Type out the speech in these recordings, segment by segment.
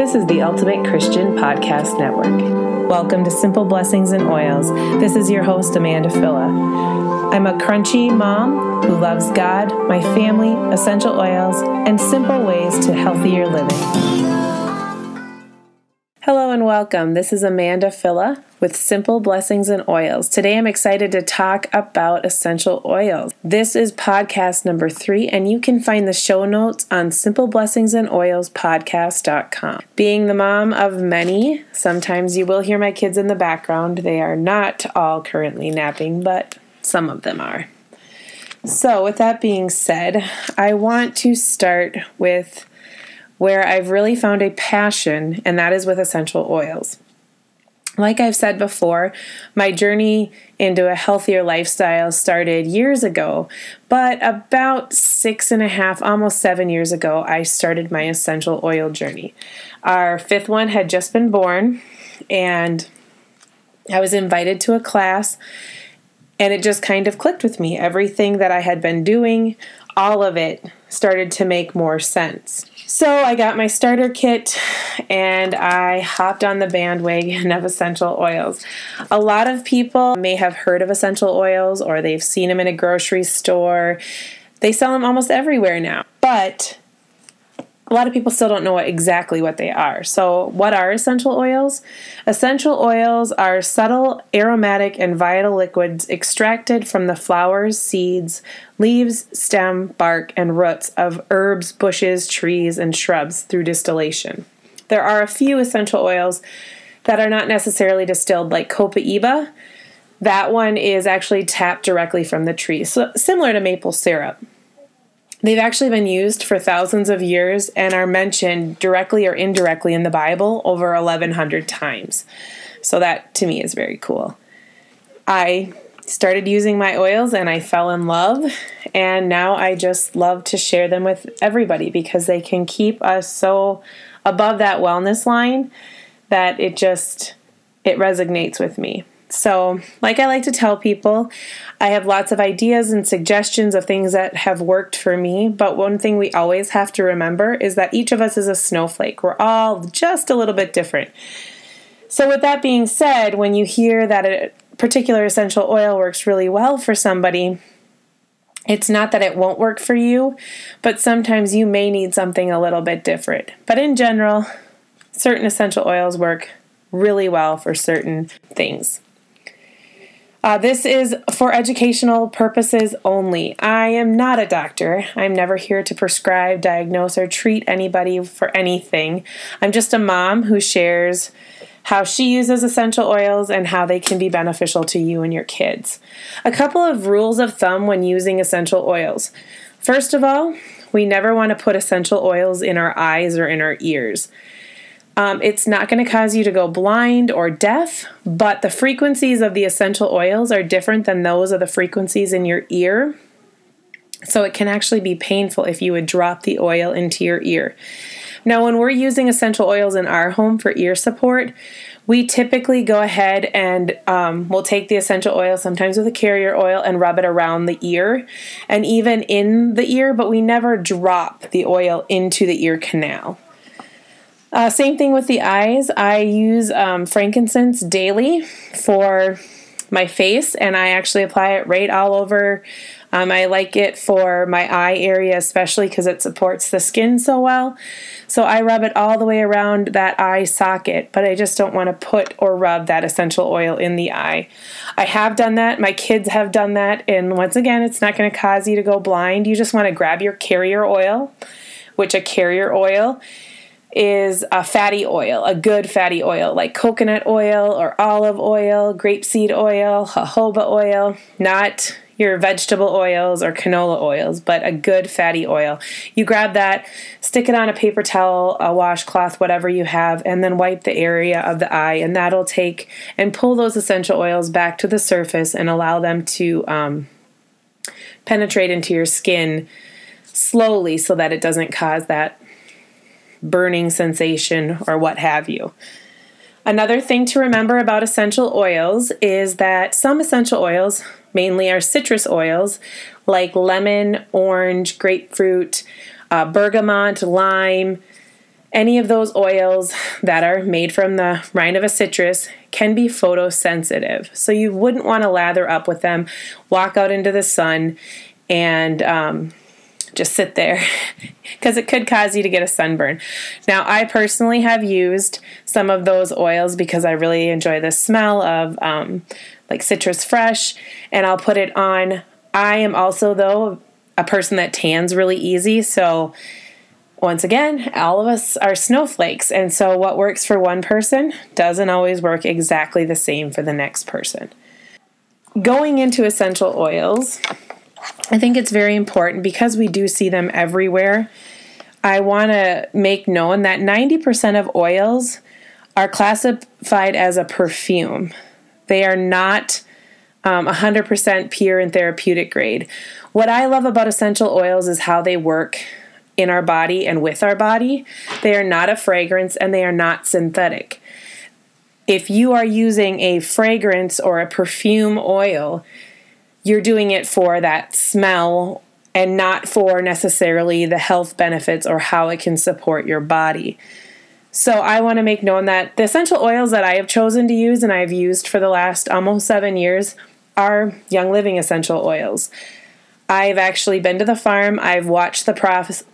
This is the Ultimate Christian Podcast Network. Welcome to Simple Blessings and Oils. This is your host, Amanda Phila. I'm a crunchy mom who loves God, my family, essential oils, and simple ways to healthier living. Hello and welcome. This is Amanda Phila with Simple Blessings and Oils. Today I'm excited to talk about essential oils. This is podcast number three, and you can find the show notes on Simple Blessings and Oils simpleblessingsandoilspodcast.com. Being the mom of many, sometimes you will hear my kids in the background. They are not all currently napping, but some of them are. So, with that being said, I want to start with where I've really found a passion, and that is with essential oils. Like I've said before, my journey into a healthier lifestyle started years ago, but about six and a half, almost seven years ago, I started my essential oil journey. Our fifth one had just been born, and I was invited to a class, and it just kind of clicked with me. Everything that I had been doing, all of it started to make more sense. So I got my starter kit and I hopped on the bandwagon of essential oils. A lot of people may have heard of essential oils or they've seen them in a grocery store. They sell them almost everywhere now. But a lot of people still don't know what, exactly what they are. So, what are essential oils? Essential oils are subtle, aromatic, and vital liquids extracted from the flowers, seeds, leaves, stem, bark, and roots of herbs, bushes, trees, and shrubs through distillation. There are a few essential oils that are not necessarily distilled, like copaiba. That one is actually tapped directly from the tree, so similar to maple syrup. They've actually been used for thousands of years and are mentioned directly or indirectly in the Bible over 1,100 times. So, that to me is very cool. I started using my oils and I fell in love, and now I just love to share them with everybody because they can keep us so above that wellness line that it just it resonates with me. So, like I like to tell people, I have lots of ideas and suggestions of things that have worked for me, but one thing we always have to remember is that each of us is a snowflake. We're all just a little bit different. So, with that being said, when you hear that a particular essential oil works really well for somebody, it's not that it won't work for you, but sometimes you may need something a little bit different. But in general, certain essential oils work really well for certain things. Uh, this is for educational purposes only. I am not a doctor. I'm never here to prescribe, diagnose, or treat anybody for anything. I'm just a mom who shares how she uses essential oils and how they can be beneficial to you and your kids. A couple of rules of thumb when using essential oils. First of all, we never want to put essential oils in our eyes or in our ears. Um, it's not going to cause you to go blind or deaf, but the frequencies of the essential oils are different than those of the frequencies in your ear. So it can actually be painful if you would drop the oil into your ear. Now, when we're using essential oils in our home for ear support, we typically go ahead and um, we'll take the essential oil, sometimes with a carrier oil, and rub it around the ear and even in the ear, but we never drop the oil into the ear canal. Uh, same thing with the eyes. I use um, frankincense daily for my face, and I actually apply it right all over. Um, I like it for my eye area, especially because it supports the skin so well. So I rub it all the way around that eye socket, but I just don't want to put or rub that essential oil in the eye. I have done that. My kids have done that. And once again, it's not going to cause you to go blind. You just want to grab your carrier oil, which a carrier oil is a fatty oil, a good fatty oil like coconut oil or olive oil, grapeseed oil, jojoba oil, not your vegetable oils or canola oils, but a good fatty oil. You grab that, stick it on a paper towel, a washcloth, whatever you have, and then wipe the area of the eye, and that'll take and pull those essential oils back to the surface and allow them to um, penetrate into your skin slowly so that it doesn't cause that burning sensation, or what have you. Another thing to remember about essential oils is that some essential oils, mainly are citrus oils like lemon, orange, grapefruit, uh, bergamot, lime, Any of those oils that are made from the rind of a citrus can be photosensitive. So you wouldn't want to lather up with them, walk out into the sun, and um, just sit there because it could cause you to get a sunburn. Now, I personally have used some of those oils because I really enjoy the smell of um, like citrus fresh, and I'll put it on. I am also, though, a person that tans really easy, so once again, all of us are snowflakes, and so what works for one person doesn't always work exactly the same for the next person. Going into essential oils, I think it's very important because we do see them everywhere. I want to make known that 90% of oils are classified as a perfume. They are not um, 100% pure and therapeutic grade. What I love about essential oils is how they work in our body and with our body. They are not a fragrance and they are not synthetic. If you are using a fragrance or a perfume oil, you're doing it for that smell and not for necessarily the health benefits or how it can support your body. So I want to make known that the essential oils that I have chosen to use and I've used for the last almost seven years are Young Living essential oils. I've actually been to the farm. I've watched the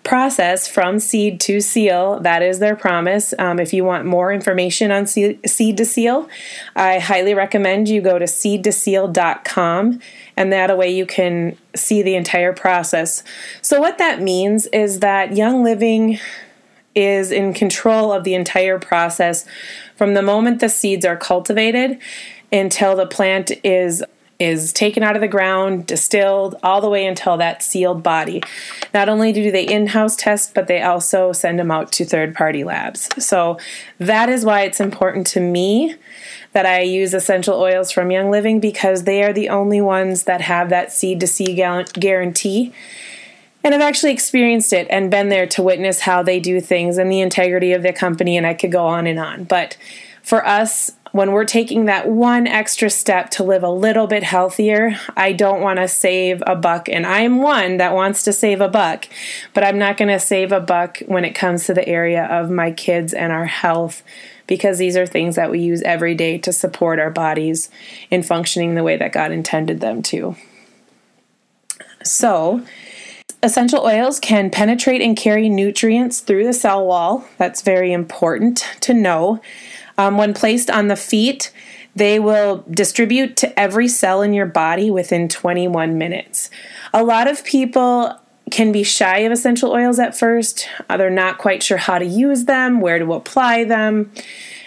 process from seed to seal. That is their promise. Um, if you want more information on seed, seed to seal, I highly recommend you go to seedtoseal.com and that way you can see the entire process. So, what that means is that Young Living is in control of the entire process from the moment the seeds are cultivated until the plant is is taken out of the ground, distilled, all the way until that sealed body. Not only do they in house test, but they also send them out to third party labs. So that is why it's important to me that I use essential oils from Young Living because they are the only ones that have that seed to seed guarantee. And I've actually experienced it and been there to witness how they do things and the integrity of the company, and I could go on and on. But for us, when we're taking that one extra step to live a little bit healthier, I don't want to save a buck. And I'm one that wants to save a buck, but I'm not going to save a buck when it comes to the area of my kids and our health because these are things that we use every day to support our bodies in functioning the way that God intended them to. So, essential oils can penetrate and carry nutrients through the cell wall. That's very important to know. Um, when placed on the feet, they will distribute to every cell in your body within 21 minutes. A lot of people can be shy of essential oils at first. Uh, they're not quite sure how to use them, where to apply them.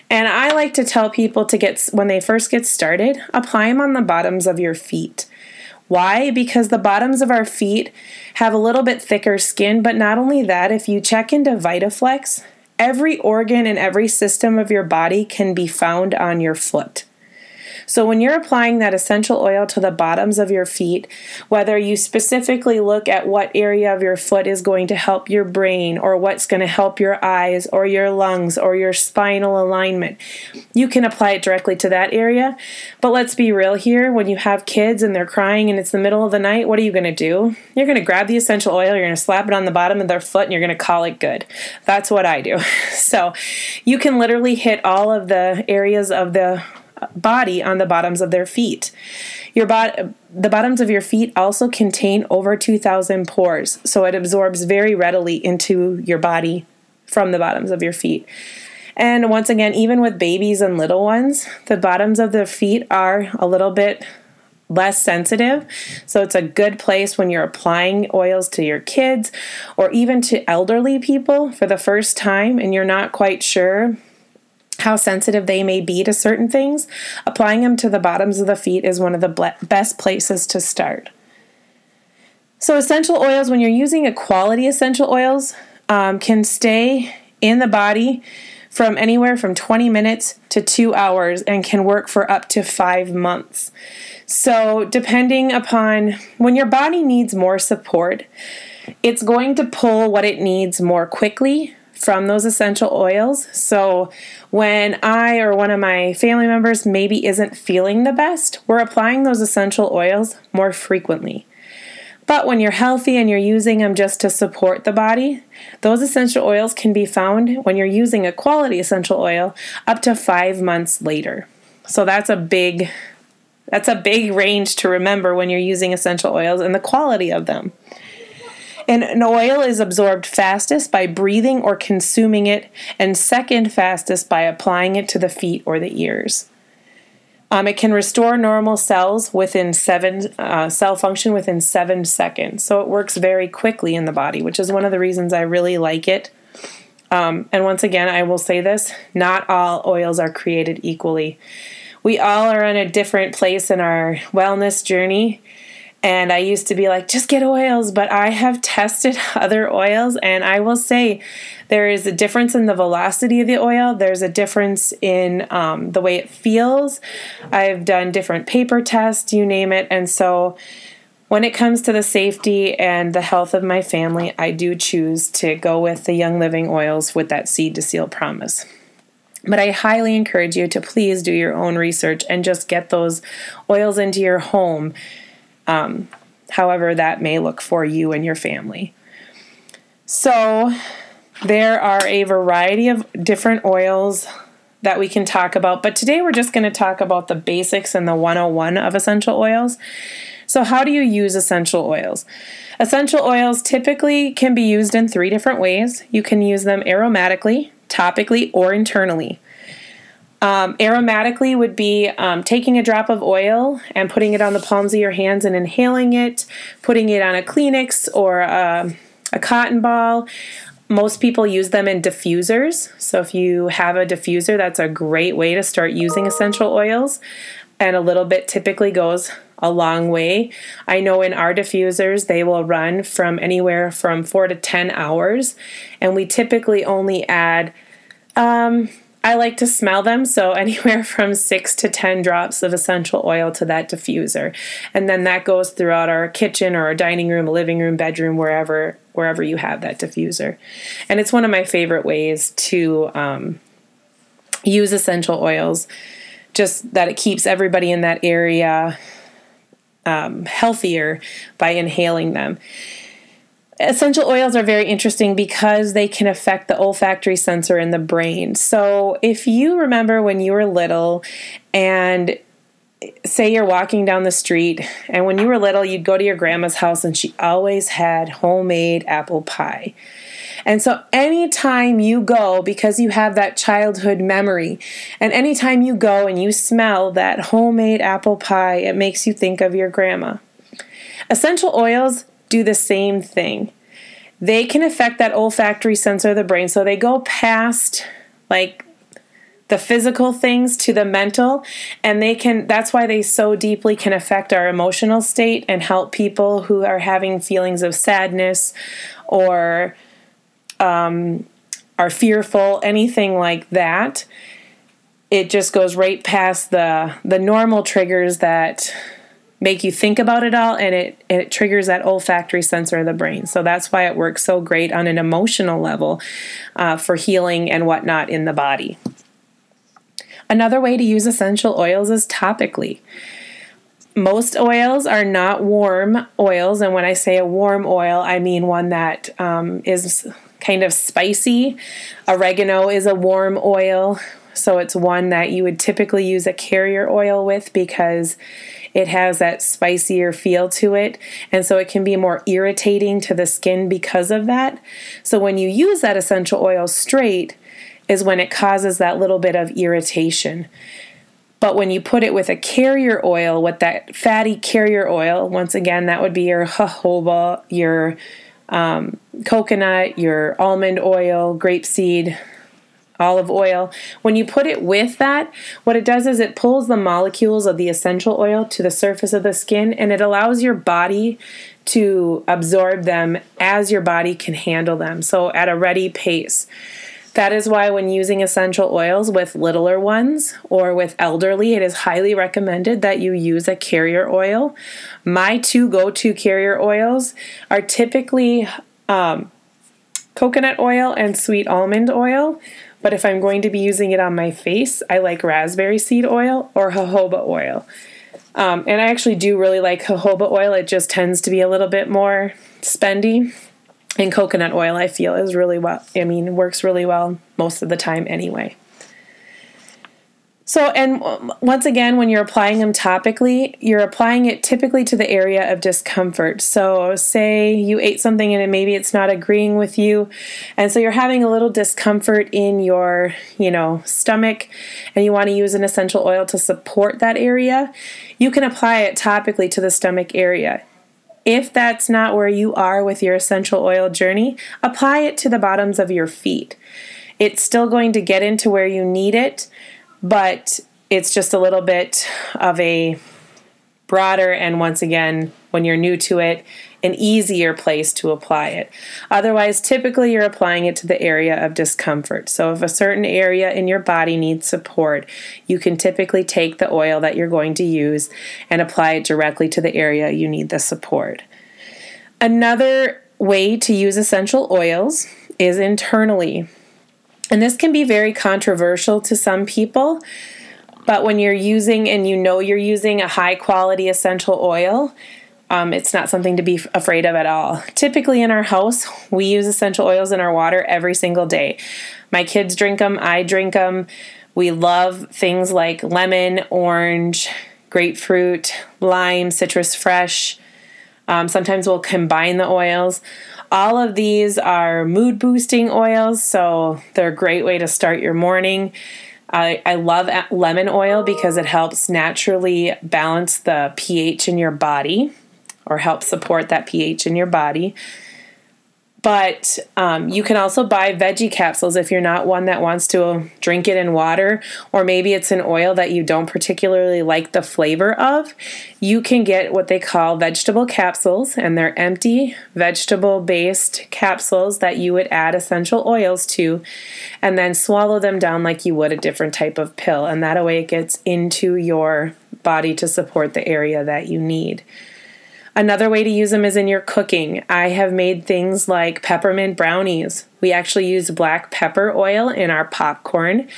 And I like to tell people to get, when they first get started, apply them on the bottoms of your feet. Why? Because the bottoms of our feet have a little bit thicker skin, but not only that, if you check into VitaFlex, every organ and every system of your body can be found on your foot. So, when you're applying that essential oil to the bottoms of your feet, whether you specifically look at what area of your foot is going to help your brain, or what's going to help your eyes, or your lungs, or your spinal alignment, you can apply it directly to that area. But let's be real here when you have kids and they're crying and it's the middle of the night, what are you going to do? You're going to grab the essential oil, you're going to slap it on the bottom of their foot, and you're going to call it good. That's what I do. So, you can literally hit all of the areas of the body on the bottoms of their feet. Your bot- the bottoms of your feet also contain over 2,000 pores, so it absorbs very readily into your body from the bottoms of your feet. And once again, even with babies and little ones, the bottoms of their feet are a little bit less sensitive. So it's a good place when you're applying oils to your kids or even to elderly people for the first time and you're not quite sure how sensitive they may be to certain things, applying them to the bottoms of the feet is one of the best places to start. So, essential oils, when you're using a quality essential oils, um, can stay in the body from anywhere from 20 minutes to two hours and can work for up to five months. So, depending upon when your body needs more support, it's going to pull what it needs more quickly from those essential oils. So when I or one of my family members maybe isn't feeling the best, we're applying those essential oils more frequently. But when you're healthy and you're using them just to support the body, those essential oils can be found when you're using a quality essential oil up to five months later. So that's a big that's a big range to remember when you're using essential oils and the quality of them. And an oil is absorbed fastest by breathing or consuming it, and second fastest by applying it to the feet or the ears. Um, it can restore normal cells within seven uh, cell function within seven seconds. So it works very quickly in the body, which is one of the reasons I really like it. Um, and once again, I will say this: not all oils are created equally. We all are in a different place in our wellness journey, and I used to be like, just get oils, but I have tested other oils, and I will say there is a difference in the velocity of the oil, there's a difference in um, the way it feels. I've done different paper tests, you name it, and so when it comes to the safety and the health of my family, I do choose to go with the Young Living oils with that seed to seal promise. But I highly encourage you to please do your own research and just get those oils into your home um, however that may look for you and your family. So, there are a variety of different oils that we can talk about, but today we're just going to talk about the basics and the 101 of essential oils. So, how do you use essential oils? Essential oils typically can be used in three different ways. You can use them aromatically, topically, or internally. Um, aromatically would be um, taking a drop of oil and putting it on the palms of your hands and inhaling it, putting it on a Kleenex or a, a cotton ball. Most people use them in diffusers. So if you have a diffuser, that's a great way to start using essential oils. And a little bit typically goes a long way. I know in our diffusers, they will run from anywhere from four to 10 hours. And we typically only add um, I like to smell them, so anywhere from six to 10 drops of essential oil to that diffuser. And then that goes throughout our kitchen or our dining room, living room, bedroom, wherever wherever you have that diffuser. And it's one of my favorite ways to um, use essential oils, just that it keeps everybody in that area um, healthier by inhaling them essential oils are very interesting because they can affect the olfactory sensor in the brain. So, if you remember when you were little and say you're walking down the street and when you were little you'd go to your grandma's house and she always had homemade apple pie. And so anytime you go because you have that childhood memory and anytime you go and you smell that homemade apple pie it makes you think of your grandma. Essential oils do the same thing. They can affect that olfactory sensor of the brain. So they go past like the physical things to the mental and they can that's why they so deeply can affect our emotional state and help people who are having feelings of sadness or um, are fearful anything like that it just goes right past the the normal triggers that make you think about it all and it, it triggers that olfactory sensor of the brain. So that's why it works so great on an emotional level uh, for healing and whatnot in the body. Another way to use essential oils is topically. Most oils are not warm oils, and when I say a warm oil, I mean one that um, is kind of spicy. Oregano is a warm oil, so it's one that you would typically use a carrier oil with because it has that spicier feel to it. And so it can be more irritating to the skin because of that. So when you use that essential oil straight, is when it causes that little bit of irritation. But when you put it with a carrier oil, with that fatty carrier oil, once again, that would be your jojoba, your um, coconut, your almond oil, grapeseed, olive oil. When you put it with that, what it does is it pulls the molecules of the essential oil to the surface of the skin and it allows your body to absorb them as your body can handle them. So at a ready pace. That is why, when using essential oils with littler ones or with elderly, it is highly recommended that you use a carrier oil. My two go to carrier oils are typically um, coconut oil and sweet almond oil. But if I'm going to be using it on my face, I like raspberry seed oil or jojoba oil. Um, and I actually do really like jojoba oil. It just tends to be a little bit more spendy. And coconut oil, I feel, is really well, I mean, works really well most of the time anyway. So, and once again, when you're applying them topically, you're applying it typically to the area of discomfort. So, say you ate something and maybe it's not agreeing with you, and so you're having a little discomfort in your, you know, stomach, and you want to use an essential oil to support that area, you can apply it topically to the stomach area. If that's not where you are with your essential oil journey, apply it to the bottoms of your feet. It's still going to get into where you need it but it's just a little bit of a broader and once again when you're new to it an easier place to apply it. Otherwise typically you're applying it to the area of discomfort. So if a certain area in your body needs support you can typically take the oil that you're going to use and apply it directly to the area you need the support. Another way to use essential oils is internally and this can be very controversial to some people, but when you're using and you know you're using a high quality essential oil, um, it's not something to be afraid of at all. Typically, in our house, we use essential oils in our water every single day. My kids drink them, I drink them. We love things like lemon, orange, grapefruit, lime, citrus fresh. Um, sometimes we'll combine the oils. All of these are mood boosting oils, so they're a great way to start your morning. I, I love lemon oil because it helps naturally balance the pH in your body or help support that pH in your body. But um, you can also buy veggie capsules if you're not one that wants to drink it in water, or maybe it's an oil that you don't particularly like the flavor of. You can get what they call vegetable capsules, and they're empty vegetable based capsules that you would add essential oils to, and then swallow them down like you would a different type of pill. And that way it gets into your body to support the area that you need. Another way to use them is in your cooking. I have made things like peppermint brownies. We actually use black pepper oil in our popcorn.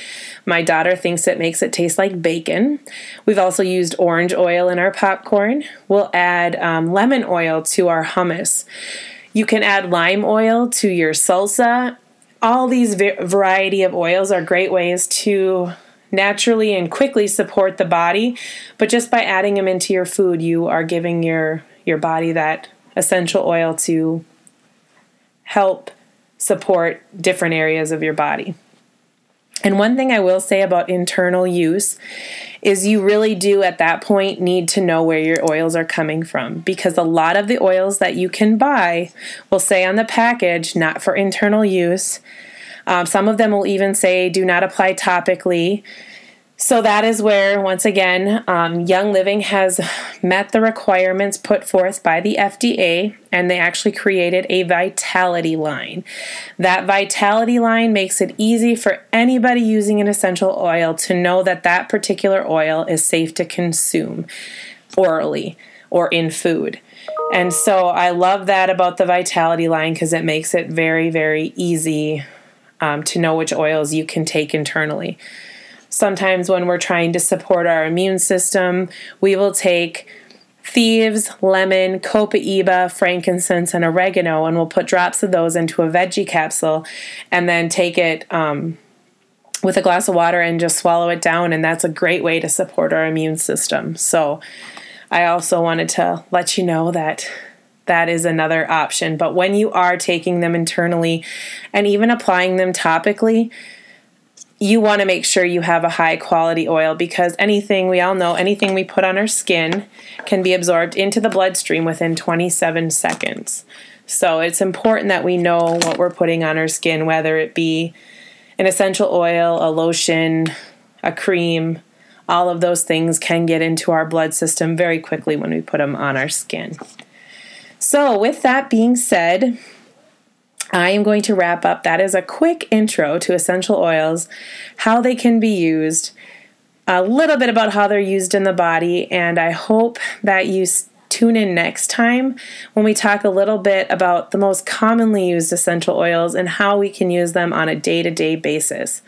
My daughter thinks it makes it taste like bacon. We've also used orange oil in our popcorn. We'll add um, lemon oil to our hummus. You can add lime oil to your salsa. All these variety of oils are great ways to naturally and quickly support the body, but just by adding them into your food, you are giving your your body that essential oil to help support different areas of your body. And one thing I will say about internal use is you really do at that point need to know where your oils are coming from because a lot of the oils that you can buy will say on the package, not for internal use. Um, some of them will even say, do not apply topically. So that is where, once again, um, Young Living has met the requirements put forth by the FDA, and they actually created a vitality line. That vitality line makes it easy for anybody using an essential oil to know that that particular oil is safe to consume orally or in food. And so I love that about the vitality line because it makes it very, very easy um, to know which oils you can take internally. Sometimes, when we're trying to support our immune system, we will take thieves, lemon, copaiba, frankincense, and oregano, and we'll put drops of those into a veggie capsule and then take it um, with a glass of water and just swallow it down. And that's a great way to support our immune system. So, I also wanted to let you know that that is another option. But when you are taking them internally and even applying them topically, you want to make sure you have a high quality oil because anything we all know anything we put on our skin can be absorbed into the bloodstream within 27 seconds. So it's important that we know what we're putting on our skin whether it be an essential oil, a lotion, a cream, all of those things can get into our blood system very quickly when we put them on our skin. So, with that being said, I am going to wrap up. That is a quick intro to essential oils, how they can be used, a little bit about how they're used in the body, and I hope that you tune in next time when we talk a little bit about the most commonly used essential oils and how we can use them on a day to day basis.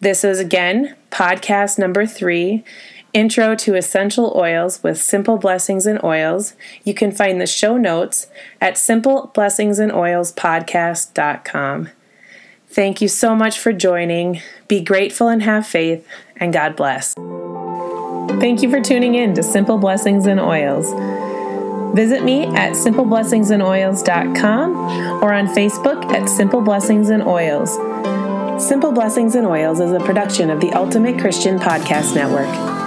This is again podcast number three. Intro to Essential Oils with Simple Blessings and Oils. You can find the show notes at simpleblessingsandoilspodcast.com. Thank you so much for joining. Be grateful and have faith, and God bless. Thank you for tuning in to Simple Blessings and Oils. Visit me at simpleblessingsandoils.com or on Facebook at Simple Blessings and Oils. Simple Blessings and Oils is a production of the Ultimate Christian Podcast Network.